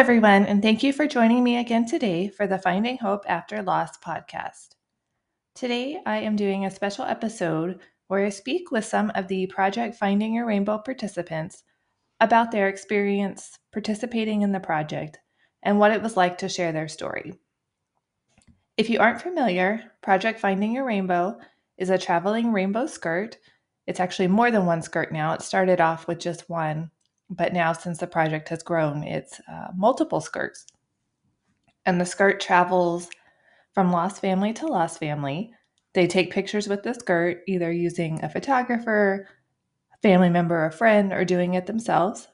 everyone, and thank you for joining me again today for the Finding Hope After Loss podcast. Today, I am doing a special episode where I speak with some of the Project Finding Your Rainbow participants about their experience participating in the project and what it was like to share their story. If you aren't familiar, Project Finding Your Rainbow is a traveling rainbow skirt. It's actually more than one skirt now. It started off with just one, but now since the project has grown, it's uh, multiple skirts. And the skirt travels from lost family to lost family. They take pictures with the skirt, either using a photographer, family member, a friend, or doing it themselves.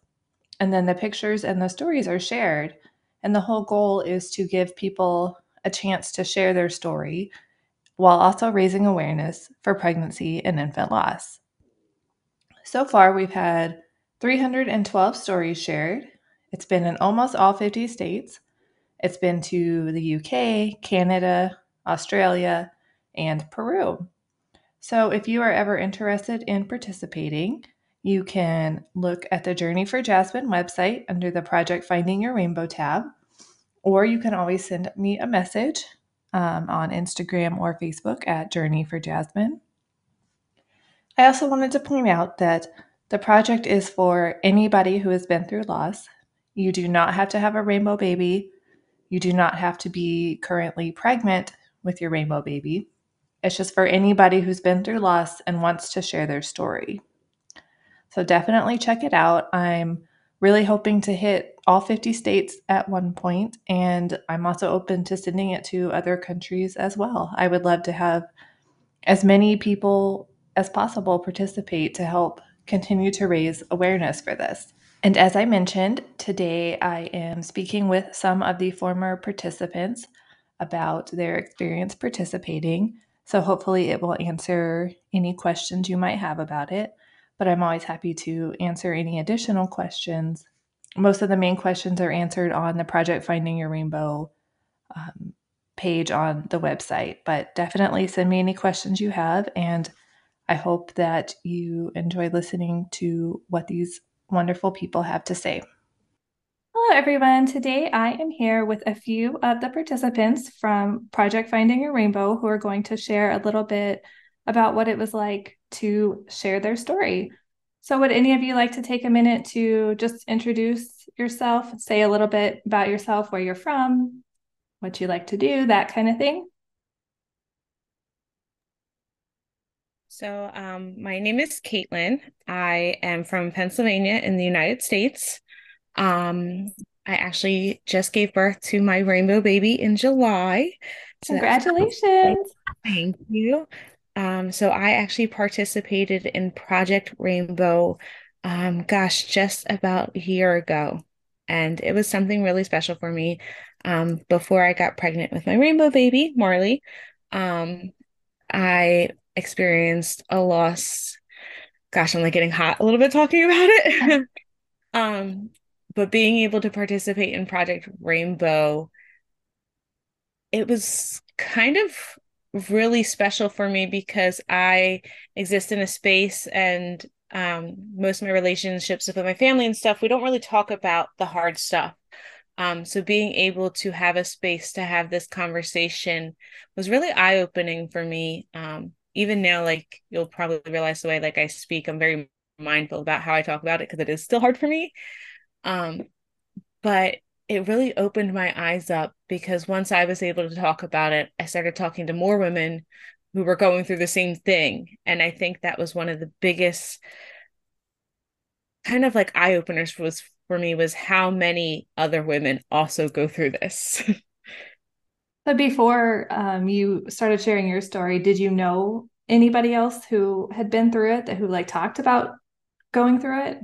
And then the pictures and the stories are shared. And the whole goal is to give people a chance to share their story while also raising awareness for pregnancy and infant loss. So far, we've had 312 stories shared. It's been in almost all 50 states. It's been to the UK, Canada, Australia, and Peru. So, if you are ever interested in participating, you can look at the Journey for Jasmine website under the Project Finding Your Rainbow tab, or you can always send me a message um, on Instagram or Facebook at Journey for Jasmine. I also wanted to point out that the project is for anybody who has been through loss. You do not have to have a rainbow baby you do not have to be currently pregnant with your rainbow baby. It's just for anybody who's been through loss and wants to share their story. So definitely check it out. I'm really hoping to hit all 50 states at one point, and I'm also open to sending it to other countries as well. I would love to have as many people as possible participate to help continue to raise awareness for this. And as I mentioned, today I am speaking with some of the former participants about their experience participating. So hopefully it will answer any questions you might have about it. But I'm always happy to answer any additional questions. Most of the main questions are answered on the Project Finding Your Rainbow um, page on the website. But definitely send me any questions you have. And I hope that you enjoy listening to what these wonderful people have to say. Hello, everyone. Today I am here with a few of the participants from Project Finding a Rainbow who are going to share a little bit about what it was like to share their story. So, would any of you like to take a minute to just introduce yourself, say a little bit about yourself, where you're from, what you like to do, that kind of thing? So, um, my name is Caitlin. I am from Pennsylvania in the United States. Um, I actually just gave birth to my rainbow baby in July. So Congratulations. Thank you. Um, so, I actually participated in Project Rainbow, um, gosh, just about a year ago. And it was something really special for me um, before I got pregnant with my rainbow baby, Marley. Um, I experienced a loss. Gosh, I'm like getting hot a little bit talking about it. um, but being able to participate in Project Rainbow, it was kind of really special for me because I exist in a space and um, most of my relationships with my family and stuff, we don't really talk about the hard stuff. Um, so being able to have a space to have this conversation was really eye opening for me. Um, even now, like you'll probably realize the way like I speak, I'm very mindful about how I talk about it because it is still hard for me. Um, but it really opened my eyes up because once I was able to talk about it, I started talking to more women who were going through the same thing. And I think that was one of the biggest kind of like eye openers was for me was how many other women also go through this. But before um, you started sharing your story, did you know anybody else who had been through it that who like talked about going through it?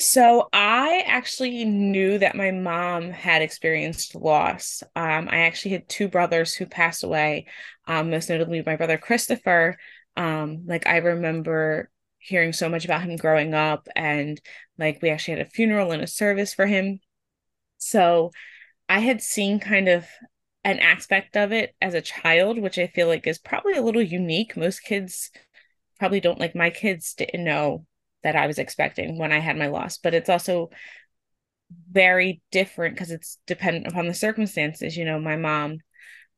So I actually knew that my mom had experienced loss. Um, I actually had two brothers who passed away, um, most notably my brother Christopher. Um, like I remember hearing so much about him growing up, and like we actually had a funeral and a service for him. So I had seen kind of an aspect of it as a child, which I feel like is probably a little unique. Most kids probably don't like my kids didn't know that I was expecting when I had my loss, but it's also very different because it's dependent upon the circumstances. You know, my mom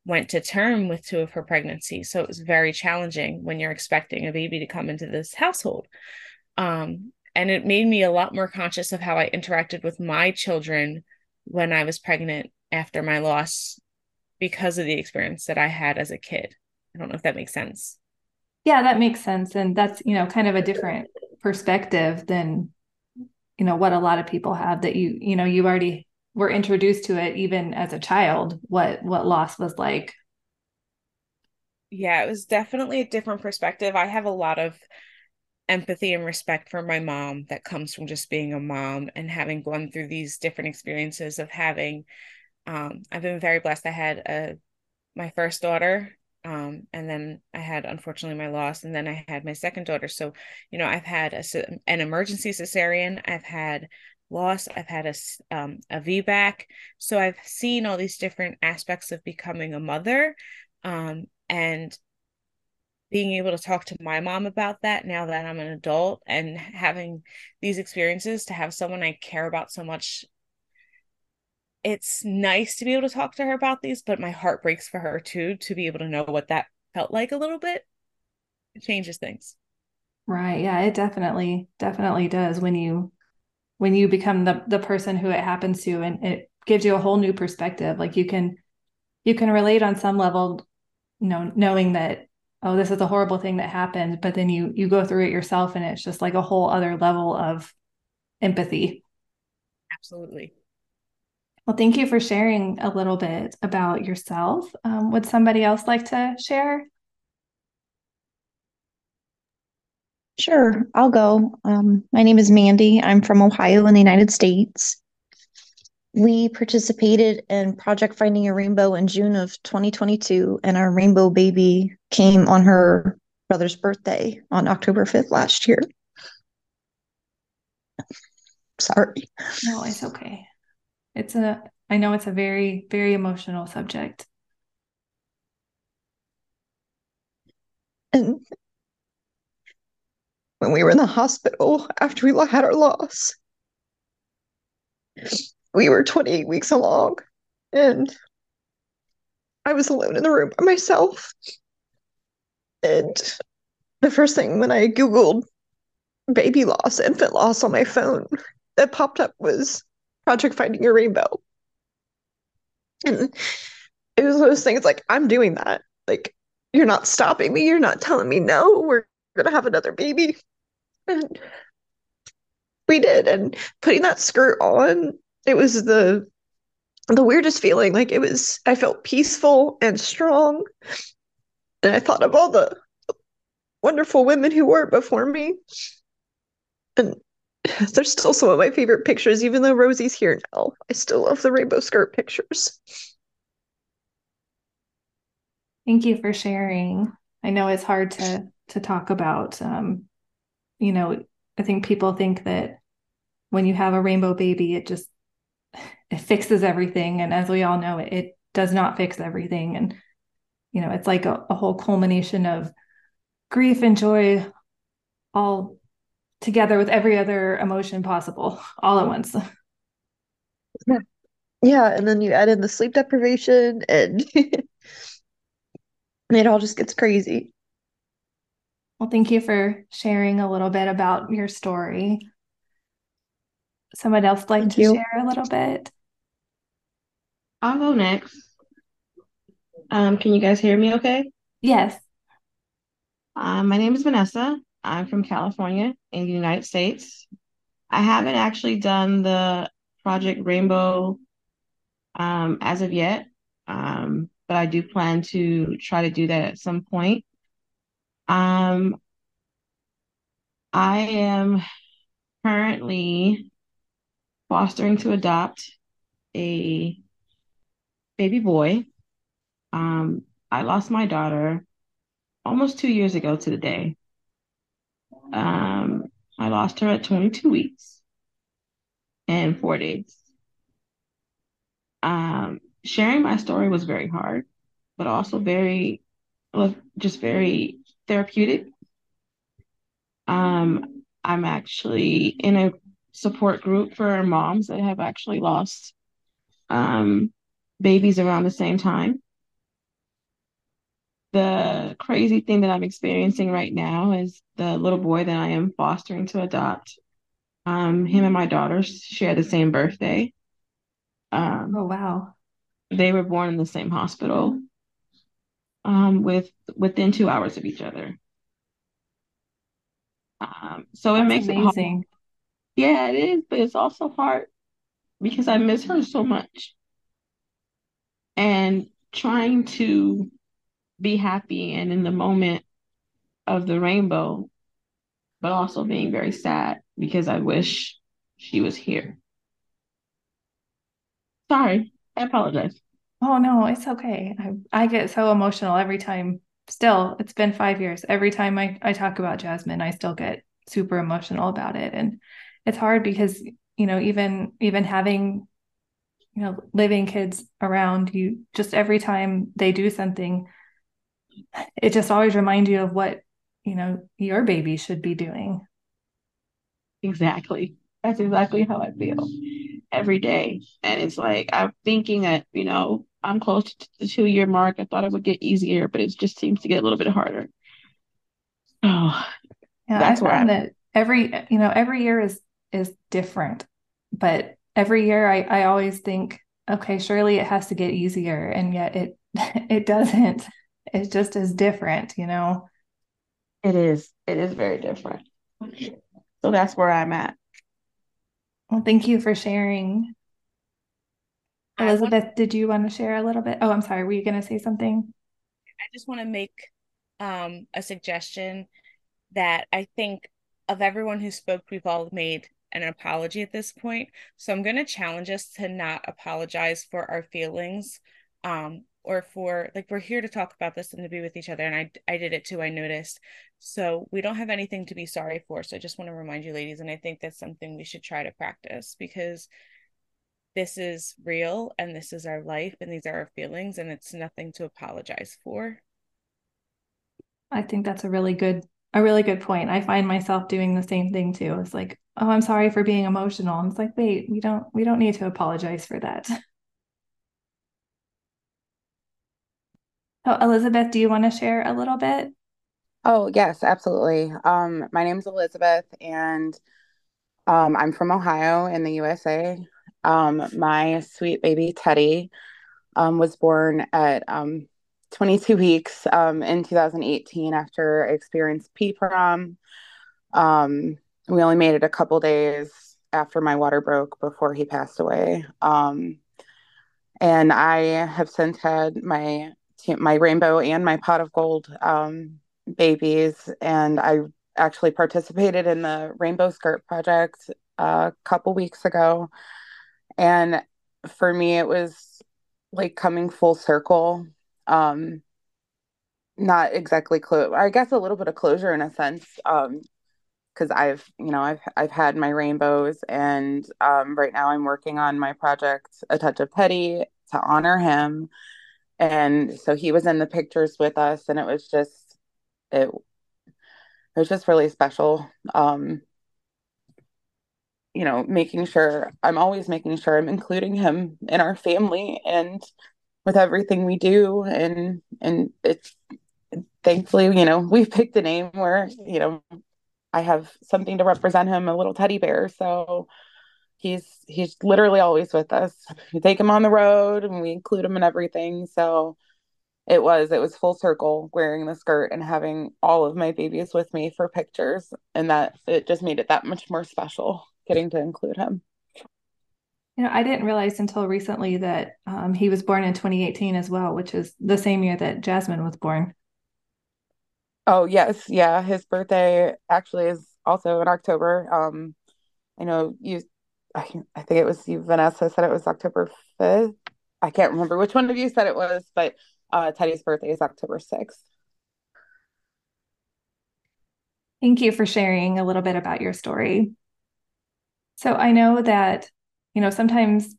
went to term with two of her pregnancies, so it was very challenging when you're expecting a baby to come into this household. Um, and it made me a lot more conscious of how I interacted with my children when I was pregnant after my loss because of the experience that I had as a kid. I don't know if that makes sense. Yeah, that makes sense. And that's, you know, kind of a different perspective than, you know, what a lot of people have that you, you know, you already were introduced to it even as a child, what what loss was like. Yeah, it was definitely a different perspective. I have a lot of empathy and respect for my mom that comes from just being a mom and having gone through these different experiences of having um, I've been very blessed. I had a my first daughter um, and then I had unfortunately my loss and then I had my second daughter. So, you know, I've had a, an emergency cesarean, I've had loss, I've had a um, a VBAC. So I've seen all these different aspects of becoming a mother um, and being able to talk to my mom about that now that I'm an adult and having these experiences to have someone I care about so much it's nice to be able to talk to her about these but my heart breaks for her too to be able to know what that felt like a little bit. It changes things. Right. Yeah it definitely definitely does when you when you become the the person who it happens to and it gives you a whole new perspective. Like you can you can relate on some level you know knowing that oh this is a horrible thing that happened but then you you go through it yourself and it's just like a whole other level of empathy. Absolutely well thank you for sharing a little bit about yourself um, would somebody else like to share Sure, I'll go. Um, my name is Mandy. I'm from Ohio in the United States. We participated in Project Finding a Rainbow in June of 2022, and our rainbow baby came on her brother's birthday on October 5th last year. Sorry. No, it's okay. It's a, I know it's a very, very emotional subject. And when we were in the hospital after we had our loss, we were 28 weeks along and I was alone in the room by myself. And the first thing when I Googled baby loss, infant loss on my phone, that popped up was Project Finding Your Rainbow. And it was those things like, I'm doing that. Like, you're not stopping me. You're not telling me no, we're going to have another baby. And we did. And putting that skirt on it was the the weirdest feeling. Like it was, I felt peaceful and strong. And I thought of all the wonderful women who were before me. And there's still some of my favorite pictures, even though Rosie's here now. I still love the rainbow skirt pictures. Thank you for sharing. I know it's hard to to talk about. Um, you know, I think people think that when you have a rainbow baby, it just it fixes everything. And as we all know, it, it does not fix everything. And, you know, it's like a, a whole culmination of grief and joy all together with every other emotion possible all at once. Yeah. And then you add in the sleep deprivation and it all just gets crazy. Well, thank you for sharing a little bit about your story. Someone else like thank to you. share a little bit? I'll go next. Um, can you guys hear me okay? Yes. Um, my name is Vanessa. I'm from California in the United States. I haven't actually done the Project Rainbow um, as of yet, um, but I do plan to try to do that at some point. Um, I am currently fostering to adopt a baby boy. Um, I lost my daughter almost two years ago to the day. Um, I lost her at 22 weeks and four days. Um, sharing my story was very hard, but also very, just very therapeutic. Um, I'm actually in a support group for moms that have actually lost um, babies around the same time. The crazy thing that I'm experiencing right now is the little boy that I am fostering to adopt. Um, him and my daughter share the same birthday. Um, oh wow! They were born in the same hospital, um, with within two hours of each other. Um, so That's it makes amazing. it hard. Yeah, it is, but it's also hard because I miss her so much. And trying to be happy and in the moment of the rainbow, but also being very sad because I wish she was here. Sorry, I apologize. Oh no, it's okay. I, I get so emotional every time. Still, it's been five years. Every time I, I talk about Jasmine, I still get super emotional about it. And it's hard because, you know, even even having, you know, living kids around you, just every time they do something, it just always reminds you of what, you know, your baby should be doing. Exactly. That's exactly how I feel every day. And it's like I'm thinking that, you know, I'm close to the two year mark. I thought it would get easier, but it just seems to get a little bit harder. Oh, yeah, that's I found that every you know every year is is different, but every year I I always think, okay, surely it has to get easier, and yet it it doesn't. It's just as different, you know. It is. It is very different. So that's where I'm at. Well, thank you for sharing. Elizabeth, did you want to share a little bit? Oh, I'm sorry. Were you going to say something? I just want to make um, a suggestion that I think of everyone who spoke, we've all made an apology at this point. So I'm going to challenge us to not apologize for our feelings um, or for like we're here to talk about this and to be with each other and I I did it too I noticed. So we don't have anything to be sorry for. So I just want to remind you ladies and I think that's something we should try to practice because this is real and this is our life and these are our feelings and it's nothing to apologize for. I think that's a really good a really good point. I find myself doing the same thing too. It's like, oh, I'm sorry for being emotional. And it's like, wait, we don't we don't need to apologize for that. Oh, Elizabeth, do you want to share a little bit? Oh, yes, absolutely. Um, my name's Elizabeth and um, I'm from Ohio in the USA. Um, my sweet baby Teddy um, was born at um, 22 weeks um, in 2018 after I experienced PPROM. Um, we only made it a couple days after my water broke before he passed away. Um, and I have since had my my rainbow and my pot of gold um, babies, and I actually participated in the Rainbow Skirt Project a couple weeks ago. And for me, it was like coming full circle. Um, not exactly close. I guess a little bit of closure in a sense. Um, because I've, you know, I've I've had my rainbows, and um, right now I'm working on my project, A Touch of Teddy to honor him. And so he was in the pictures with us, and it was just it. It was just really special. Um, you know, making sure I'm always making sure I'm including him in our family and with everything we do. And and it's thankfully, you know, we've picked a name where, you know, I have something to represent him, a little teddy bear. So he's he's literally always with us. We take him on the road and we include him in everything. So it was it was full circle wearing the skirt and having all of my babies with me for pictures and that it just made it that much more special getting to include him. You know, I didn't realize until recently that um, he was born in 2018 as well, which is the same year that Jasmine was born. Oh yes, yeah. His birthday actually is also in October. Um, I know you. I, I think it was you, Vanessa, said it was October 5th. I can't remember which one of you said it was, but uh, Teddy's birthday is October 6th. Thank you for sharing a little bit about your story. So I know that, you know, sometimes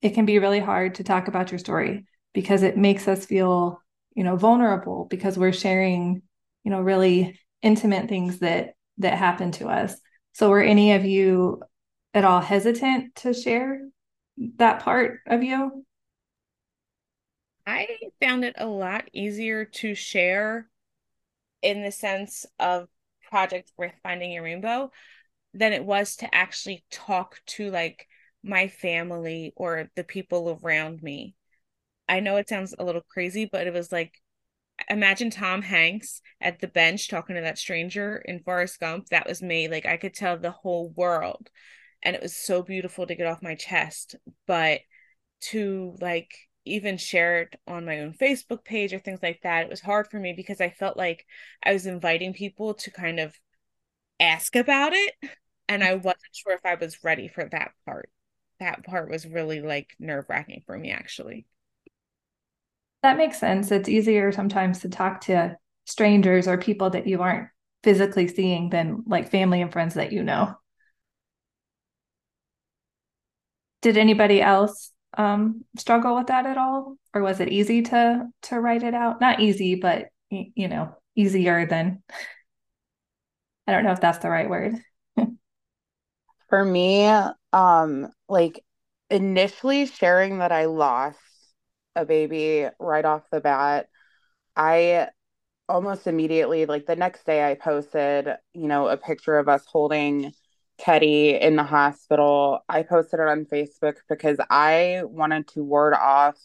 it can be really hard to talk about your story because it makes us feel, you know, vulnerable because we're sharing, you know, really intimate things that that happen to us. So, were any of you at all hesitant to share that part of you? I found it a lot easier to share in the sense of Project Worth Finding Your Rainbow than it was to actually talk to like my family or the people around me. I know it sounds a little crazy, but it was like imagine Tom Hanks at the bench talking to that stranger in Forrest Gump. That was me. Like I could tell the whole world. And it was so beautiful to get off my chest. But to like even share it on my own Facebook page or things like that, it was hard for me because I felt like I was inviting people to kind of ask about it. And I wasn't sure if I was ready for that part. That part was really like nerve wracking for me, actually. That makes sense. It's easier sometimes to talk to strangers or people that you aren't physically seeing than like family and friends that you know. Did anybody else um, struggle with that at all, or was it easy to to write it out? Not easy, but you know, easier than. I don't know if that's the right word. For me, um, like initially sharing that I lost a baby right off the bat, I almost immediately, like the next day, I posted, you know, a picture of us holding Teddy in the hospital. I posted it on Facebook because I wanted to ward off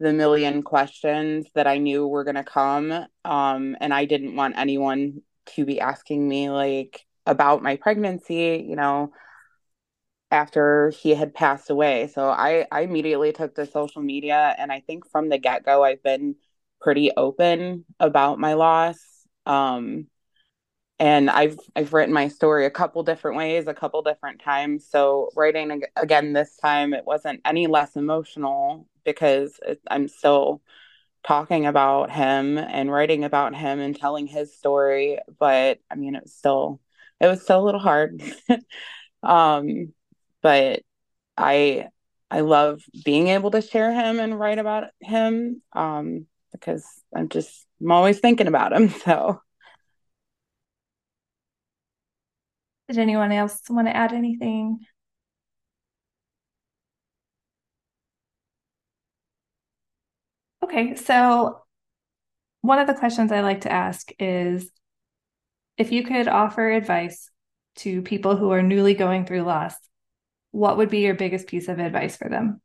the million questions that I knew were going to come. Um, and I didn't want anyone to be asking me, like, about my pregnancy, you know, after he had passed away. So I, I immediately took to social media. And I think from the get go, I've been pretty open about my loss. Um, and I've I've written my story a couple different ways, a couple different times. So writing again this time, it wasn't any less emotional because it, I'm still talking about him and writing about him and telling his story. But I mean, it was still it was still a little hard. um, but I I love being able to share him and write about him um, because I'm just I'm always thinking about him. So. Did anyone else want to add anything? Okay, so one of the questions I like to ask is if you could offer advice to people who are newly going through loss, what would be your biggest piece of advice for them?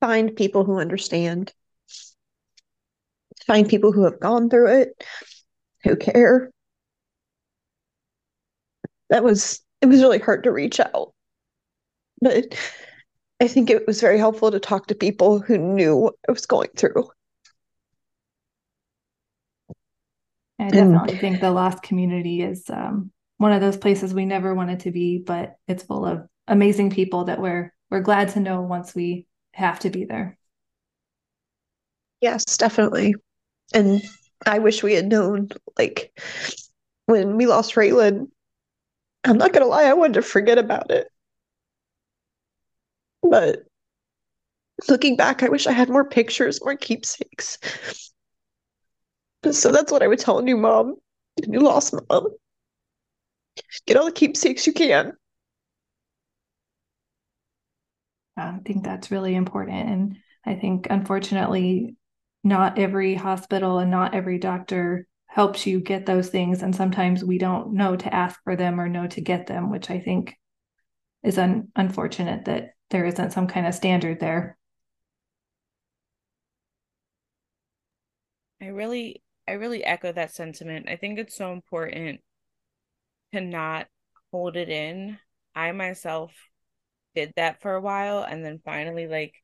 Find people who understand find people who have gone through it, who care. That was it was really hard to reach out. But I think it was very helpful to talk to people who knew what I was going through. I definitely and, think the lost community is um, one of those places we never wanted to be, but it's full of amazing people that we're we're glad to know once we have to be there. Yes, definitely. And I wish we had known, like, when we lost Raylan, I'm not gonna lie, I wanted to forget about it. But looking back, I wish I had more pictures, more keepsakes. So that's what I would tell a new mom, a new lost mom. Get all the keepsakes you can. I think that's really important. And I think, unfortunately, not every hospital and not every doctor helps you get those things and sometimes we don't know to ask for them or know to get them which i think is un- unfortunate that there isn't some kind of standard there. I really i really echo that sentiment. I think it's so important to not hold it in. I myself did that for a while and then finally like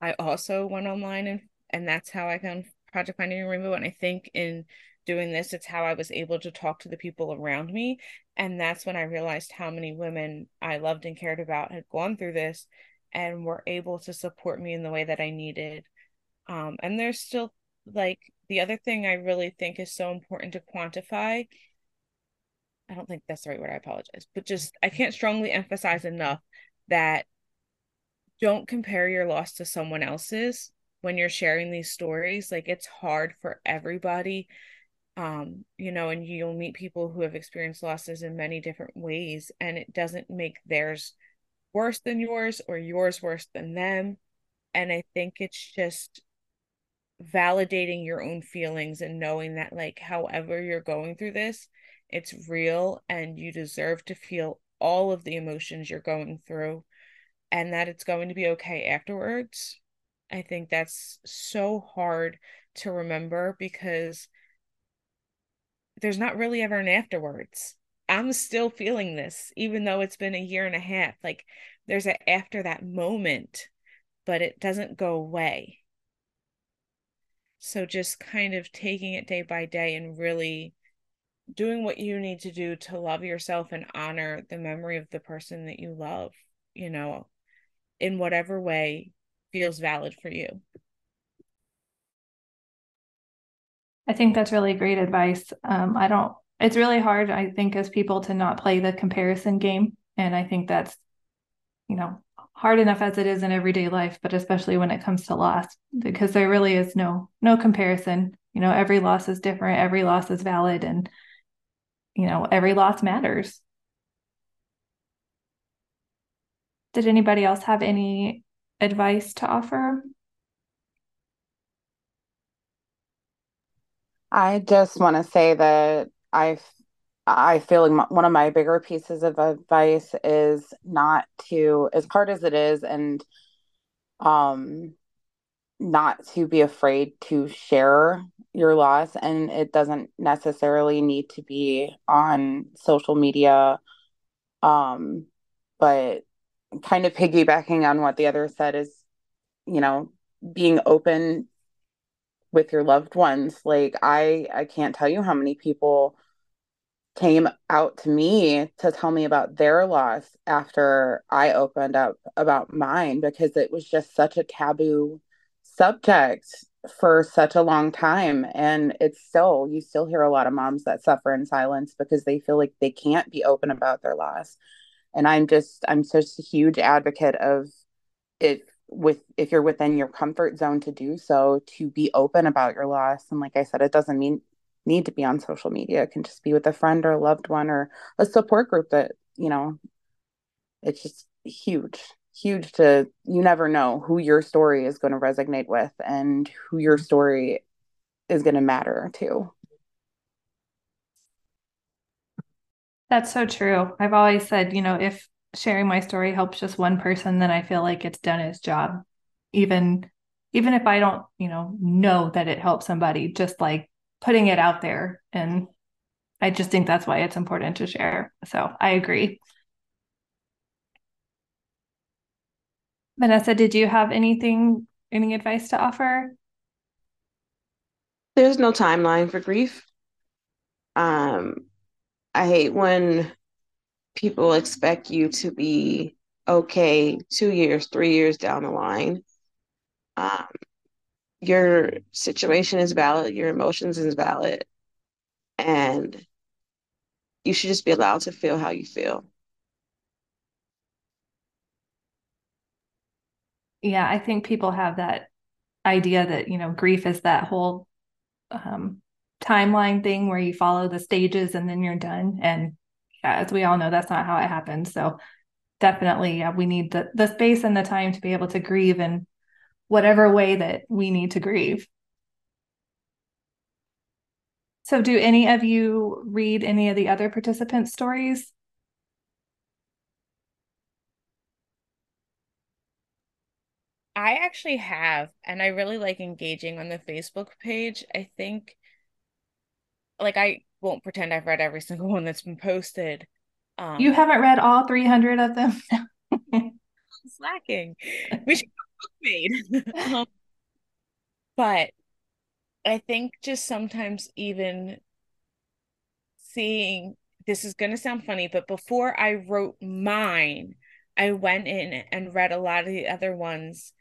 i also went online and and that's how I found Project Finding Rainbow. And I think in doing this, it's how I was able to talk to the people around me. And that's when I realized how many women I loved and cared about had gone through this and were able to support me in the way that I needed. Um, and there's still like the other thing I really think is so important to quantify. I don't think that's the right word. I apologize, but just I can't strongly emphasize enough that don't compare your loss to someone else's when you're sharing these stories like it's hard for everybody um you know and you'll meet people who have experienced losses in many different ways and it doesn't make theirs worse than yours or yours worse than them and i think it's just validating your own feelings and knowing that like however you're going through this it's real and you deserve to feel all of the emotions you're going through and that it's going to be okay afterwards i think that's so hard to remember because there's not really ever an afterwards. I'm still feeling this even though it's been a year and a half. Like there's a after that moment but it doesn't go away. So just kind of taking it day by day and really doing what you need to do to love yourself and honor the memory of the person that you love, you know, in whatever way feels valid for you. I think that's really great advice. Um, I don't, it's really hard, I think, as people to not play the comparison game. And I think that's, you know, hard enough as it is in everyday life, but especially when it comes to loss, because there really is no no comparison. You know, every loss is different, every loss is valid, and you know, every loss matters. Did anybody else have any advice to offer? I just want to say that I I feel like one of my bigger pieces of advice is not to, as hard as it is, and um, not to be afraid to share your loss. And it doesn't necessarily need to be on social media. Um, but kind of piggybacking on what the other said is, you know, being open with your loved ones. Like I, I can't tell you how many people came out to me to tell me about their loss after I opened up about mine because it was just such a taboo subject for such a long time and it's still you still hear a lot of moms that suffer in silence because they feel like they can't be open about their loss and i'm just i'm such a huge advocate of it with if you're within your comfort zone to do so to be open about your loss and like i said it doesn't mean need to be on social media. It can just be with a friend or a loved one or a support group that, you know, it's just huge, huge to, you never know who your story is going to resonate with and who your story is going to matter to. That's so true. I've always said, you know, if sharing my story helps just one person, then I feel like it's done its job. Even even if I don't, you know, know that it helps somebody, just like putting it out there. And I just think that's why it's important to share. So I agree. Vanessa, did you have anything, any advice to offer? There's no timeline for grief. Um, I hate when people expect you to be okay two years, three years down the line. Um, your situation is valid, your emotions is valid, and you should just be allowed to feel how you feel. Yeah, I think people have that idea that, you know, grief is that whole um, timeline thing where you follow the stages and then you're done. And yeah, as we all know, that's not how it happens. So definitely, yeah, we need the, the space and the time to be able to grieve in whatever way that we need to grieve. So, do any of you read any of the other participants' stories? I actually have, and I really like engaging on the Facebook page. I think, like, I won't pretend I've read every single one that's been posted. Um, you haven't read all 300 of them? slacking. We should book made. um, but I think just sometimes even seeing this is going to sound funny, but before I wrote mine, I went in and read a lot of the other ones.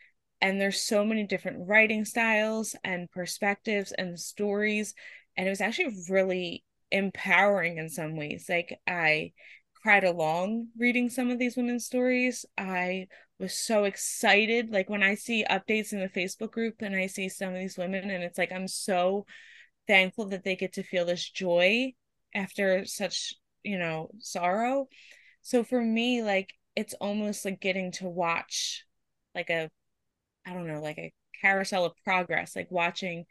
And there's so many different writing styles and perspectives and stories. And it was actually really empowering in some ways. Like I cried along reading some of these women's stories. I was so excited. Like when I see updates in the Facebook group and I see some of these women, and it's like, I'm so thankful that they get to feel this joy after such, you know, sorrow. So for me, like, it's almost like getting to watch like a, I don't know, like a carousel of progress, like watching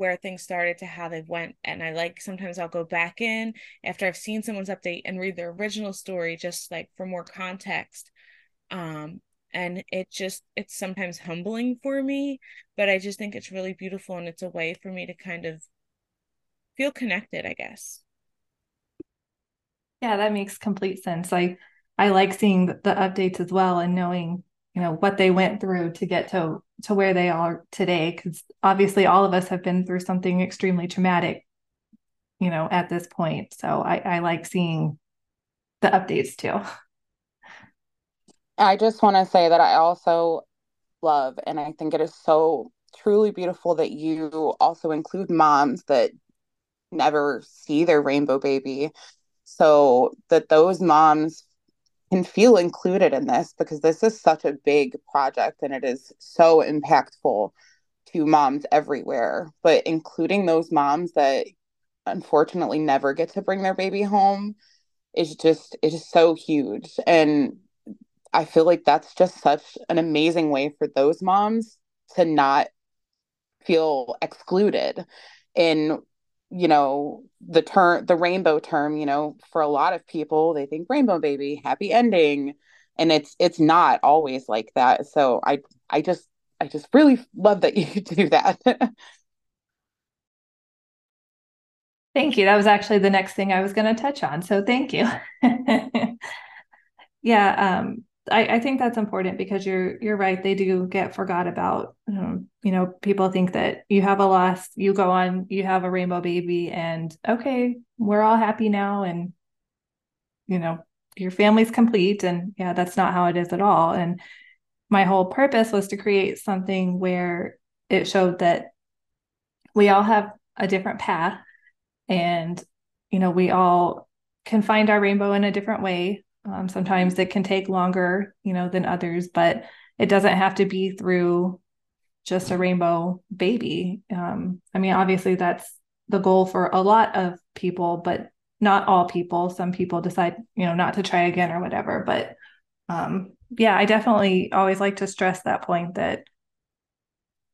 where things started to how they went. And I like sometimes I'll go back in after I've seen someone's update and read their original story just like for more context. Um, and it just it's sometimes humbling for me, but I just think it's really beautiful and it's a way for me to kind of feel connected, I guess. Yeah, that makes complete sense. I I like seeing the, the updates as well and knowing you know what they went through to get to to where they are today because obviously all of us have been through something extremely traumatic you know at this point. So i i like seeing the updates too. I just want to say that i also love and i think it is so truly beautiful that you also include moms that never see their rainbow baby. So that those moms can feel included in this because this is such a big project and it is so impactful to moms everywhere. But including those moms that unfortunately never get to bring their baby home is just it is so huge. And I feel like that's just such an amazing way for those moms to not feel excluded in you know the term the rainbow term you know for a lot of people they think rainbow baby happy ending and it's it's not always like that. So i i just i just really love that you do that. Thank you. That was actually the next thing i was going to touch on. So thank you. Yeah um I, I think that's important because you're you're right. They do get forgot about. Um, you know, people think that you have a loss, you go on, you have a rainbow baby, and okay, we're all happy now, and you know, your family's complete. And yeah, that's not how it is at all. And my whole purpose was to create something where it showed that we all have a different path, and you know, we all can find our rainbow in a different way um, sometimes it can take longer, you know, than others, but it doesn't have to be through just a rainbow baby. Um, I mean, obviously that's the goal for a lot of people, but not all people. Some people decide, you know, not to try again or whatever. But um, yeah, I definitely always like to stress that point that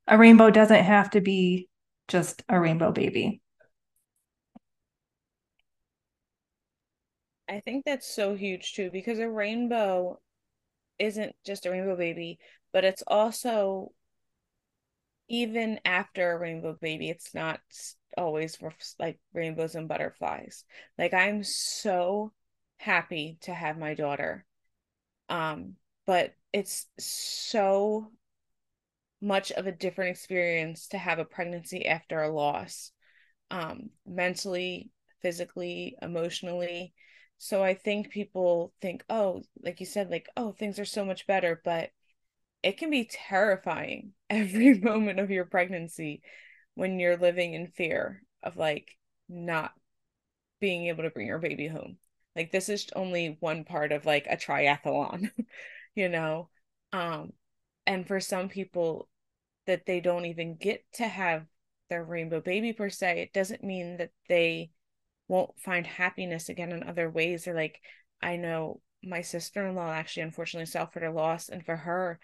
a rainbow doesn't have to be just a rainbow baby. I think that's so huge too because a rainbow isn't just a rainbow baby, but it's also even after a rainbow baby, it's not always like rainbows and butterflies. Like I'm so happy to have my daughter. Um, but it's so much of a different experience to have a pregnancy after a loss. Um, mentally, physically, emotionally so I think people think, oh, like you said, like, oh, things are so much better, but it can be terrifying every moment of your pregnancy when you're living in fear of like not being able to bring your baby home. Like this is only one part of like a triathlon, you know. Um and for some people that they don't even get to have their rainbow baby per se, it doesn't mean that they won't find happiness again in other ways or like i know my sister-in-law actually unfortunately suffered a loss and for her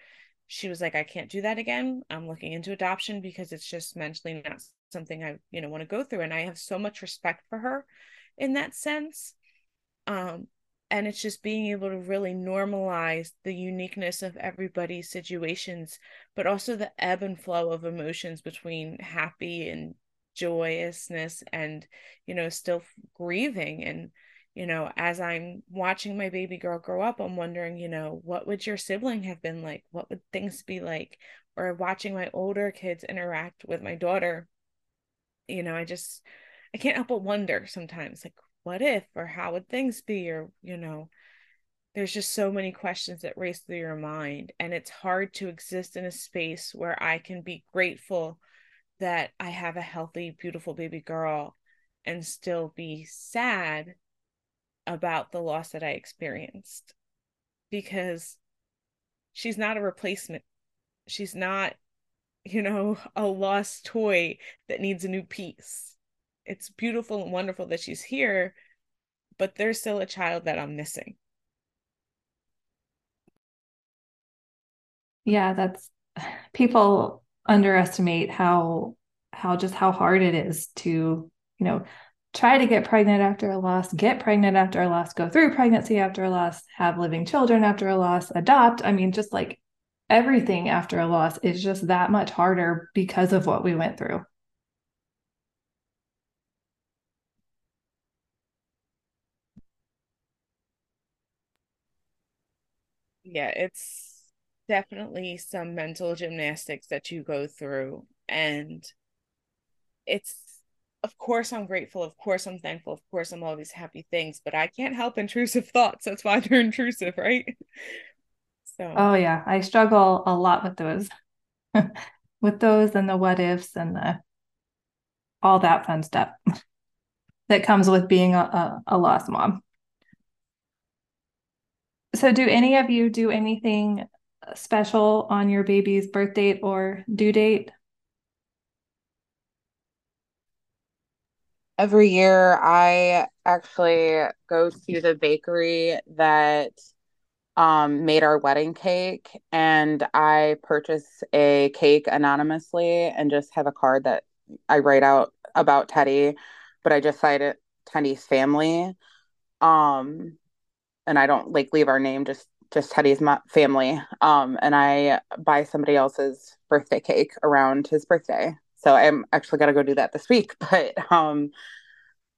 she was like i can't do that again. I'm looking into adoption because it's just mentally not something i you know want to go through. And i have so much respect for her in that sense um and it's just being able to really normalize the uniqueness of everybody's situations but also the ebb and flow of emotions between happy and joyousness and you know still grieving. And you know as i'm watching my baby girl grow up i'm wondering you know what would your sibling have been like? What would things be like? Or watching my older kids interact with my daughter you know i just i can't help but wonder sometimes like what if or how would things be? Or you know there's just so many questions that race through your mind. And it's hard to exist in a space where i can be grateful that I have a healthy, beautiful baby girl and still be sad about the loss that I experienced. Because she's not a replacement. She's not, you know, a lost toy that needs a new piece. It's beautiful and wonderful that she's here, but there's still a child that I'm missing. Yeah, that's people underestimate how how just how hard it is to, you know, try to get pregnant after a loss, get pregnant after a loss, go through pregnancy after a loss, have living children after a loss, adopt. I mean, just like everything after a loss is just that much harder because of what we went through. Yeah, it's definitely some mental gymnastics that you go through and it's of course I'm grateful, of course I'm thankful, of course I'm all these happy things, but I can't help intrusive thoughts. That's why they're intrusive, right? So Oh yeah, I struggle a lot with those. with those and the what ifs and the all that fun stuff that comes with being a, a, a lost mom. So do any of you do anything special on your baby's birth date or due date? every year I actually go to the bakery that um, made our wedding cake and I purchase a cake anonymously and just have a card that I write out about Teddy, but I just cite it Teddy's family. Um, and I don't like leave our name, just just Teddy's family. Um, and I buy somebody else's birthday cake around his birthday. So I'm actually to go do that this week. But um,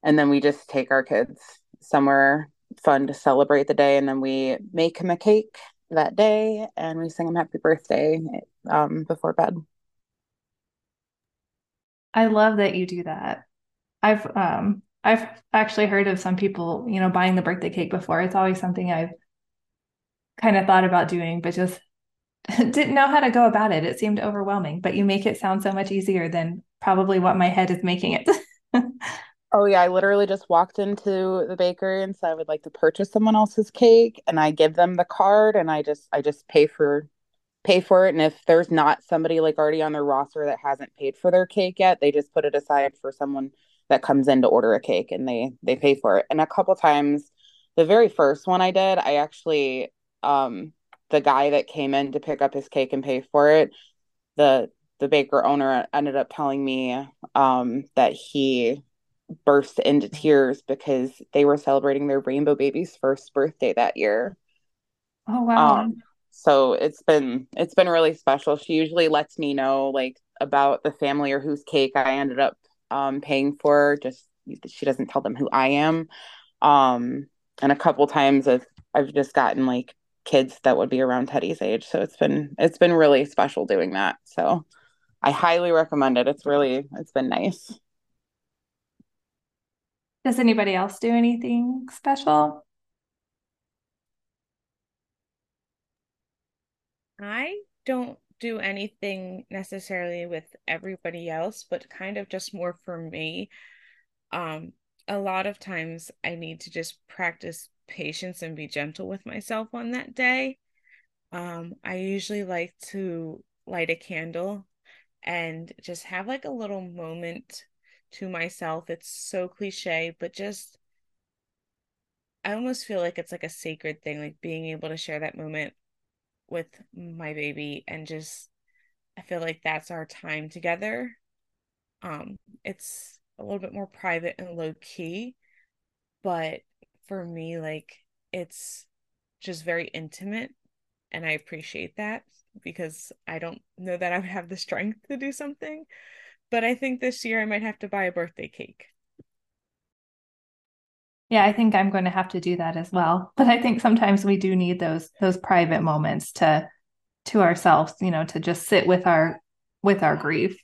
and then we just take our kids somewhere fun to celebrate the day, and then we make him a cake that day, and we sing him happy birthday um, before bed. I love that you do that. I've um I've actually heard of some people, you know, buying the birthday cake before. It's always something I've kind of thought about doing, but just didn't know how to go about it. It seemed overwhelming, but you make it sound so much easier than probably what my head is making it. oh yeah, I literally just walked into the bakery and said I would like to purchase someone else's cake and I give them the card and I just I just pay for pay for it and if there's not somebody like already on their roster that hasn't paid for their cake yet, they just put it aside for someone that comes in to order a cake and they they pay for it. And a couple times the very first one I did, I actually um the guy that came in to pick up his cake and pay for it, the the baker owner ended up telling me um, that he burst into tears because they were celebrating their rainbow baby's first birthday that year. Oh wow. Um, so it's been it's been really special. She usually lets me know like about the family or whose cake I ended up um, paying for. Just she doesn't tell them who I am. Um, and a couple times I've I've just gotten like kids that would be around Teddy's age. So it's been it's been really special doing that. So I highly recommend it. It's really it's been nice. Does anybody else do anything special? I don't do anything necessarily with everybody else, but kind of just more for me. Um, a lot of times I need to just practice patience and be gentle with myself on that day. Um, I usually like to light a candle and just have like a little moment to myself. It's so cliche, but just I almost feel like it's like a sacred thing, like being able to share that moment with my baby and just I feel like that's our time together. Um, it's a little bit more private and low key, but for me, like it's just very intimate and I appreciate that because I don't know that I would have the strength to do something. But I think this year I might have to buy a birthday cake. Yeah, I think I'm going to have to do that as well. But I think sometimes we do need those those private moments to to ourselves, you know, to just sit with our with our grief.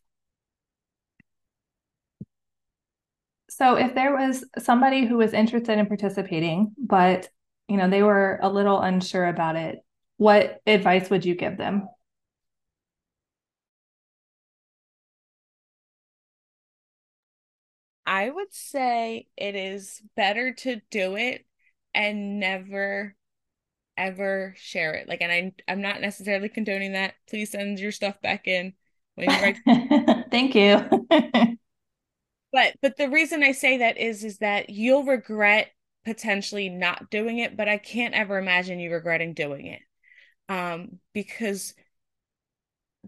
So if there was somebody who was interested in participating, but you know, they were a little unsure about it, what advice would you give them? I would say it is better to do it and never ever share it. Like, and I I'm not necessarily condoning that. Please send your stuff back in when you write. Thank you. but but the reason I say that is is that you'll regret potentially not doing it, but I can't ever imagine you regretting doing it. Um, because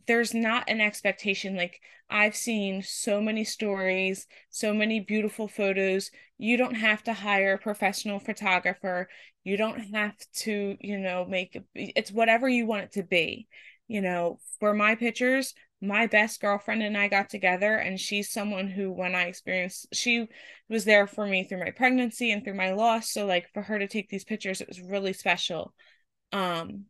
there's not an expectation like I've seen so many stories, so many beautiful photos. You don't have to hire a professional photographer. You don't have to, you know, make it's whatever you want it to be. You know, for my pictures, my best girlfriend and I got together, and she's someone who, when I experienced, she was there for me through my pregnancy and through my loss. So, like, for her to take these pictures, it was really special. Um,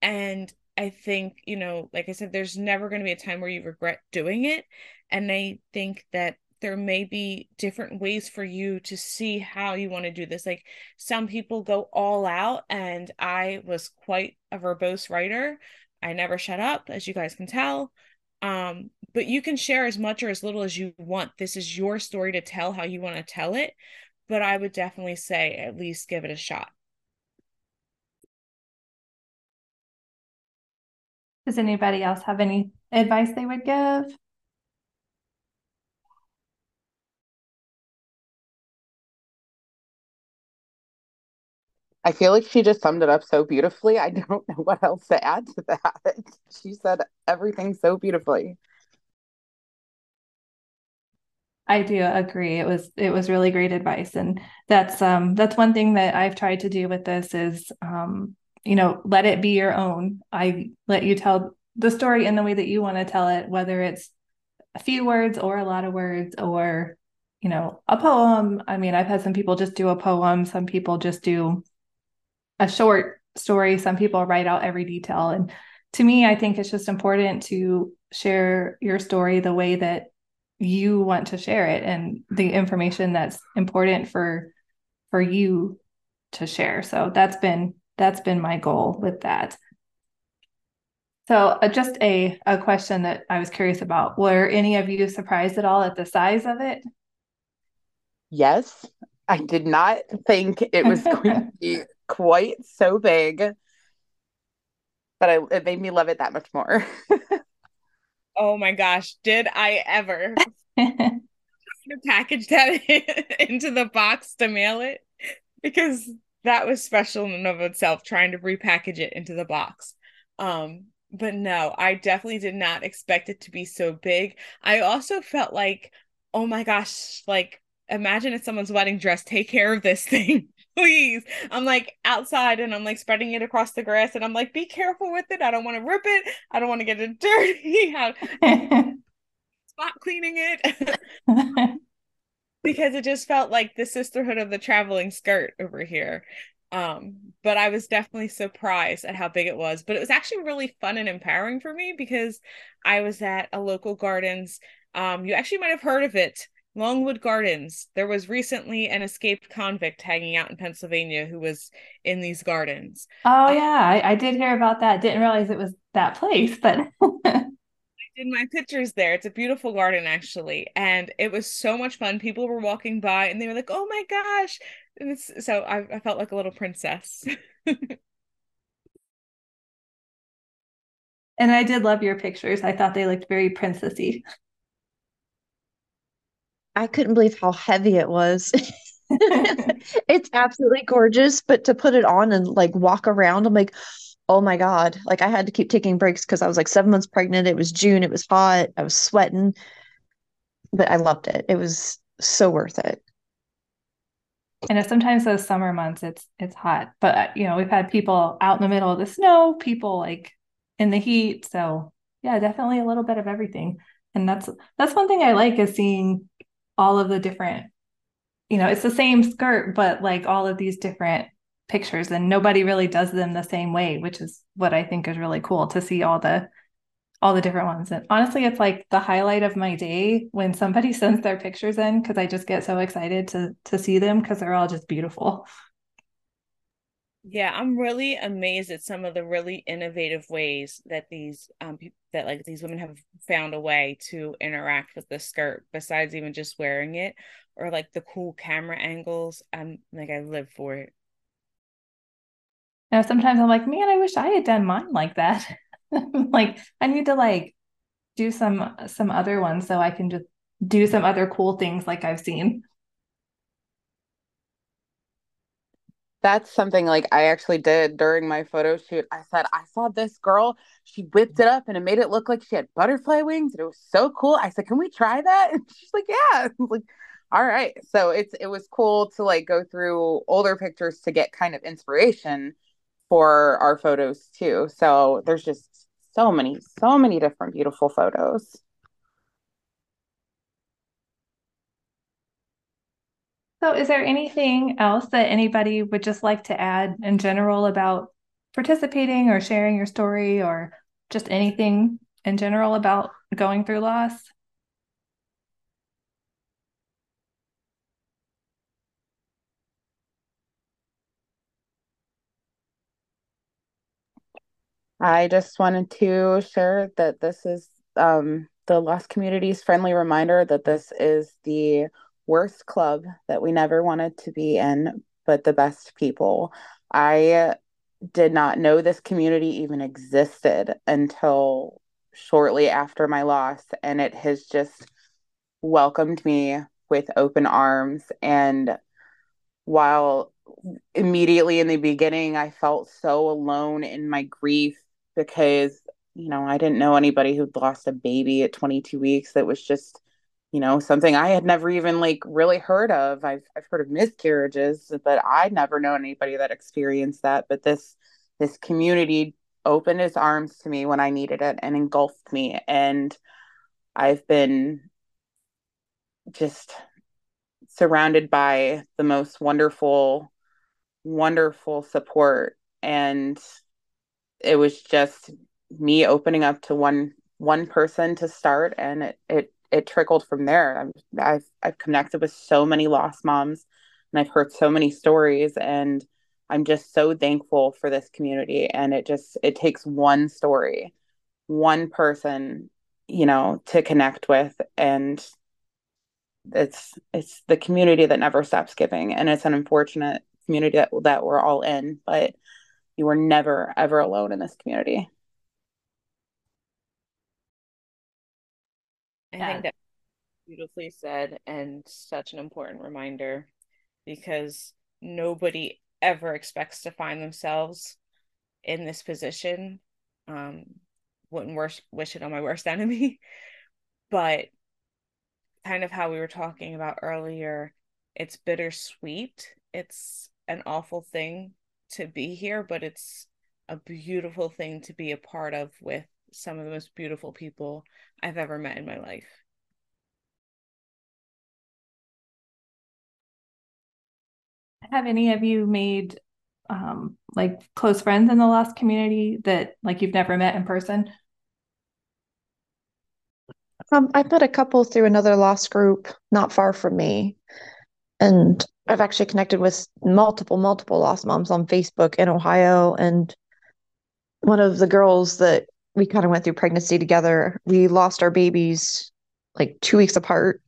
and I think, you know, like I said, there's never going to be a time where you regret doing it. And I think that there may be different ways for you to see how you want to do this. Like some people go all out, and I was quite a verbose writer. I never shut up, as you guys can tell. Um, but you can share as much or as little as you want. This is your story to tell how you want to tell it. But I would definitely say at least give it a shot. Does anybody else have any advice they would give? I feel like she just summed it up so beautifully. I don't know what else to add to that. She said everything so beautifully. I do agree. It was it was really great advice, and that's um that's one thing that I've tried to do with this is um you know let it be your own. I let you tell the story in the way that you want to tell it, whether it's a few words or a lot of words or you know a poem. I mean, I've had some people just do a poem. Some people just do a short story. Some people write out every detail. And to me, I think it's just important to share your story the way that you want to share it and the information that's important for for you to share. So that's been that's been my goal with that. So uh, just a a question that I was curious about. Were any of you surprised at all at the size of it? Yes. I did not think it was going to be quite so big, but I, it made me love it that much more. oh my gosh, did I ever to package that into the box to mail it? Because that was special in and of itself, trying to repackage it into the box. Um, but no, I definitely did not expect it to be so big. I also felt like, oh my gosh, like imagine it's someone's wedding dress, take care of this thing. Please. I'm like outside and I'm like spreading it across the grass and I'm like, be careful with it. I don't want to rip it. I don't want to get it dirty. spot cleaning it. because it just felt like the sisterhood of the traveling skirt over here. Um, but I was definitely surprised at how big it was. But it was actually really fun and empowering for me because I was at a local gardens. Um, you actually might have heard of it, Longwood Gardens. There was recently an escaped convict hanging out in Pennsylvania who was in these gardens. Oh yeah, I, I did hear about that. Didn't realize it was that place, but I did my pictures there. It's a beautiful garden actually, and it was so much fun. People were walking by and they were like, "Oh my gosh, And so I, I felt like a little princess. and I did love your pictures. I thought they looked very princessy. I couldn't believe how heavy it was. it's absolutely gorgeous, but to put it on and like walk around, I'm like, oh my God. Like I had to keep taking breaks because I was like seven months pregnant. It was June. It was hot. I was sweating. But I loved it. It was so worth it. I know sometimes those summer months it's it's hot, but uh, you know we've had people out in the middle of the snow, people like in the heat. So yeah, definitely a little bit of everything, and that's that's one thing I like is seeing all of the different. You know, it's the same skirt, but like all of these different pictures, and nobody really does them the same way, which is what I think is really cool to see all the all the different ones. And honestly, it's like the highlight of my day when somebody sends their pictures in because I just get so excited to to see them because they're all just beautiful. Yeah, I'm really amazed at some of the really innovative ways that these um that like these women have found a way to interact with the skirt besides even just wearing it or like the cool camera angles. I'm like I live for it. know, sometimes I'm like, man, I wish I had done mine like that. like I need to like do some some other ones so I can just do some other cool things like I've seen. That's something like I actually did during my photo shoot. I said, I saw this girl, she whipped it up and it made it look like she had butterfly wings and it was so cool. I said, Can we try that? And she's like, Yeah. like, all right. So it's it was cool to like go through older pictures to get kind of inspiration for our photos too. So there's just so many, so many different beautiful photos. So, is there anything else that anybody would just like to add in general about participating or sharing your story or just anything in general about going through loss? I just wanted to share that this is um, the Lost Community's friendly reminder that this is the worst club that we never wanted to be in, but the best people. I did not know this community even existed until shortly after my loss, and it has just welcomed me with open arms. And while immediately in the beginning, I felt so alone in my grief because, you know, I didn't know anybody who'd lost a baby at 22 weeks that was just you know something i had never even like really heard of. I've i've heard of miscarriages but i'd never known anybody that experienced that. But this this community opened its arms to me when i needed it and engulfed me. And i've been just surrounded by the most wonderful wonderful support. And it was just me opening up to one one person to start. And it it it trickled from there. I've, I've I've connected with so many lost moms, and I've heard so many stories, and I'm just so thankful for this community. And it just it takes one story, one person, you know, to connect with, and it's it's the community that never stops giving, and it's an unfortunate community that that we're all in, but you are never ever alone in this community. I yeah. think that beautifully said and such an important reminder because nobody ever expects to find themselves in this position. Um, wouldn't wish, wish it on my worst enemy, but kind of how we were talking about earlier, it's bittersweet. It's an awful thing to be here, but it's a beautiful thing to be a part of with some of the most beautiful people I've ever met in my life. Have any of you made um, like close friends in the lost community that like you've never met in person? Um, I've met a couple through another lost group not far from me. And I've actually connected with multiple, multiple lost moms on Facebook in Ohio. And one of the girls that we kind of went through pregnancy together. We lost our babies like two weeks apart.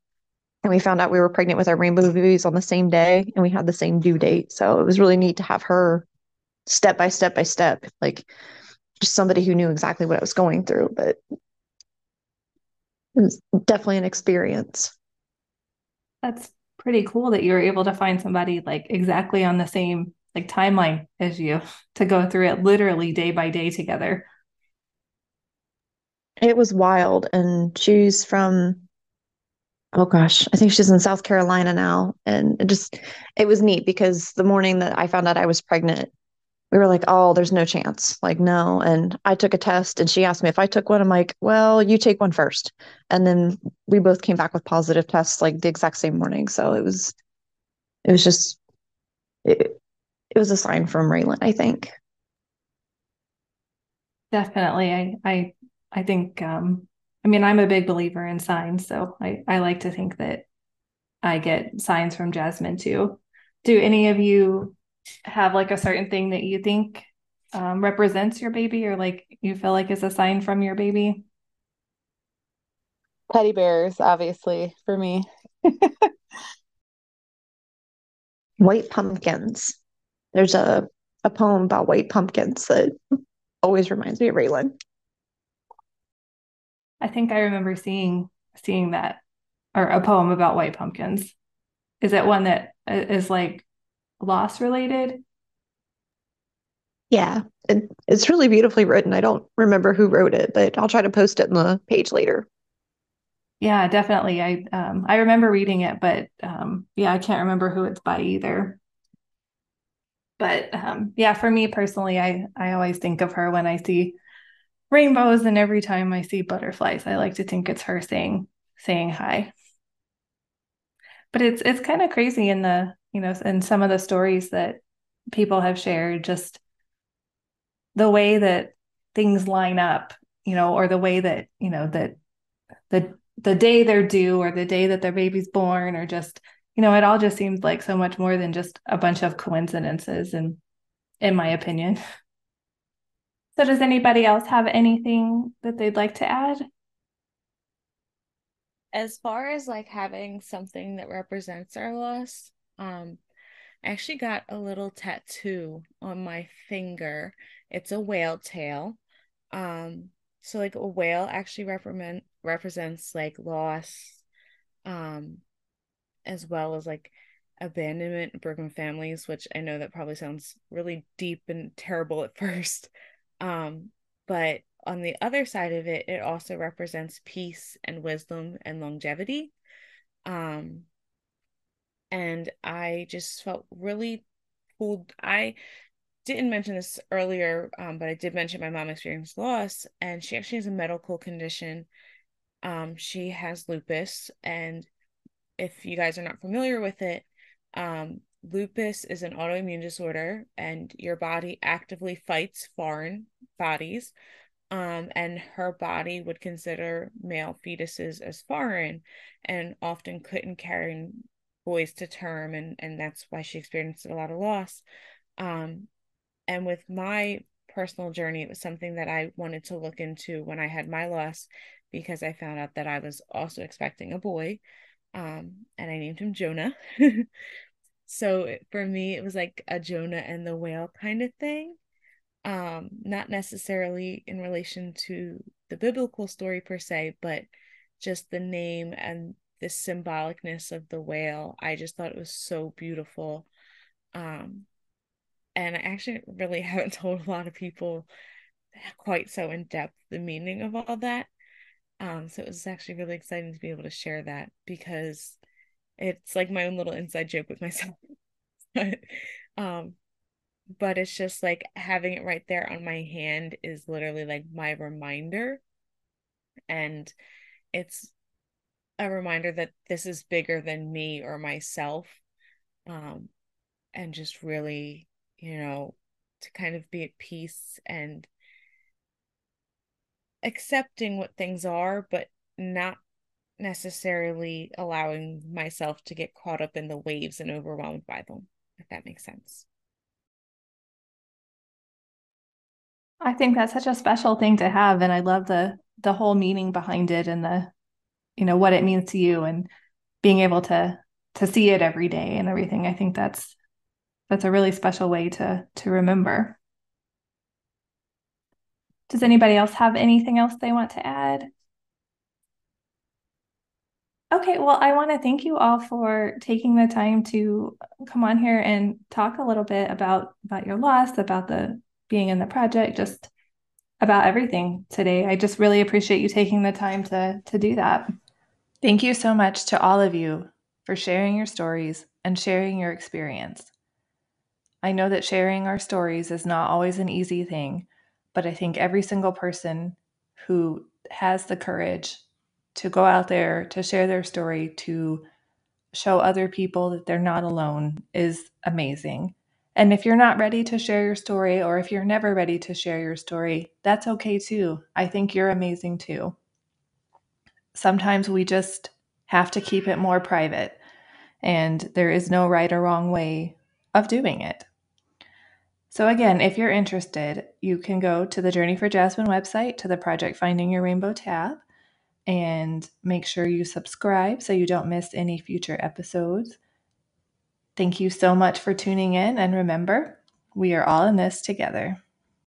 And we found out we were pregnant with our rainbow babies on the same day and we had the same due date. So it was really neat to have her step by step by step, like just somebody who knew exactly what I was going through. But it was definitely an experience. That's pretty cool that you were able to find somebody like exactly on the same like timeline as you to go through it literally day by day together. It was wild. And she's from, oh gosh, I think she's in South Carolina now. And it just, it was neat because the morning that I found out I was pregnant, we were like, oh, there's no chance. Like, no. And I took a test and she asked me if I took one. I'm like, well, you take one first. And then we both came back with positive tests like the exact same morning. So it was, it was just, it, it was a sign from Raylan, I think. Definitely. I, I I think, um, I mean, I'm a big believer in signs, so I, I like to think that I get signs from Jasmine too. Do any of you have like a certain thing that you think um, represents your baby or like you feel like is a sign from your baby? Teddy bears, obviously, for me. White pumpkins. There's a a poem about white pumpkins that always reminds me of Raylan. I think I remember seeing seeing that or a poem about white pumpkins. Is it one that is like loss related? Yeah, it, it's really beautifully written. I don't remember who wrote it, but I'll try to post it in the page later. Yeah, definitely. I um, I remember reading it, but um, yeah, I can't remember who it's by either. But um, yeah, for me personally, I I always think of her when I see rainbows, and every time I see butterflies, I like to think it's her saying saying hi. But it's it's kind of crazy in the you know in some of the stories that people have shared, just the way that things line up, you know, or the way that you know that the the day they're due or the day that their baby's born or just you know it all just seems like so much more than just a bunch of coincidences and in my opinion so does anybody else have anything that they'd like to add as far as like having something that represents our loss um I actually got a little tattoo on my finger. It's a whale tail. Um, so like a whale actually represent represents like loss, um, as well as like abandonment, broken families, which I know that probably sounds really deep and terrible at first. Um, but on the other side of it, it also represents peace and wisdom and longevity. Um, and I just felt really pulled. I didn't mention this earlier, um, but I did mention my mom experienced loss, and she actually has a medical condition. Um, she has lupus, and if you guys are not familiar with it, um, lupus is an autoimmune disorder, and your body actively fights foreign bodies. Um, and her body would consider male fetuses as foreign and often couldn't carry boys to term and and that's why she experienced a lot of loss um and with my personal journey it was something that I wanted to look into when I had my loss because I found out that I was also expecting a boy um and I named him Jonah so for me it was like a Jonah and the whale kind of thing um not necessarily in relation to the biblical story per se but just the name and the symbolicness of the whale. I just thought it was so beautiful. Um, and I actually really haven't told a lot of people quite so in depth the meaning of all that. Um, so it was actually really exciting to be able to share that because it's like my own little inside joke with myself. but um but it's just like having it right there on my hand is literally like my reminder and it's a reminder that this is bigger than me or myself um and just really you know to kind of be at peace and accepting what things are but not necessarily allowing myself to get caught up in the waves and overwhelmed by them if that makes sense. I think that's such a special thing to have and I love the the whole meaning behind it and the you know what it means to you and being able to to see it every day and everything. I think that's that's a really special way to to remember. Does anybody else have anything else they want to add okay well i want to thank you all for taking the time to come on here and talk a little bit about about your loss about the being in the project just about everything today i just really appreciate you taking the time to to do that Thank you so much to all of you for sharing your stories and sharing your experience. I know that sharing our stories is not always an easy thing, but I think every single person who has the courage to go out there to share their story, to show other people that they're not alone is amazing. And if you're not ready to share your story, or if you're never ready to share your story, that's okay too. I think you're amazing too sometimes we just have to keep it more private, and there is no right or wrong way of doing it. So, again, if you're interested, you can go to the Journey for Jasmine website to the Project Finding Your Rainbow tab and make sure you subscribe so you don't miss any future episodes. Thank you so much for tuning in, and remember, We are all in this together.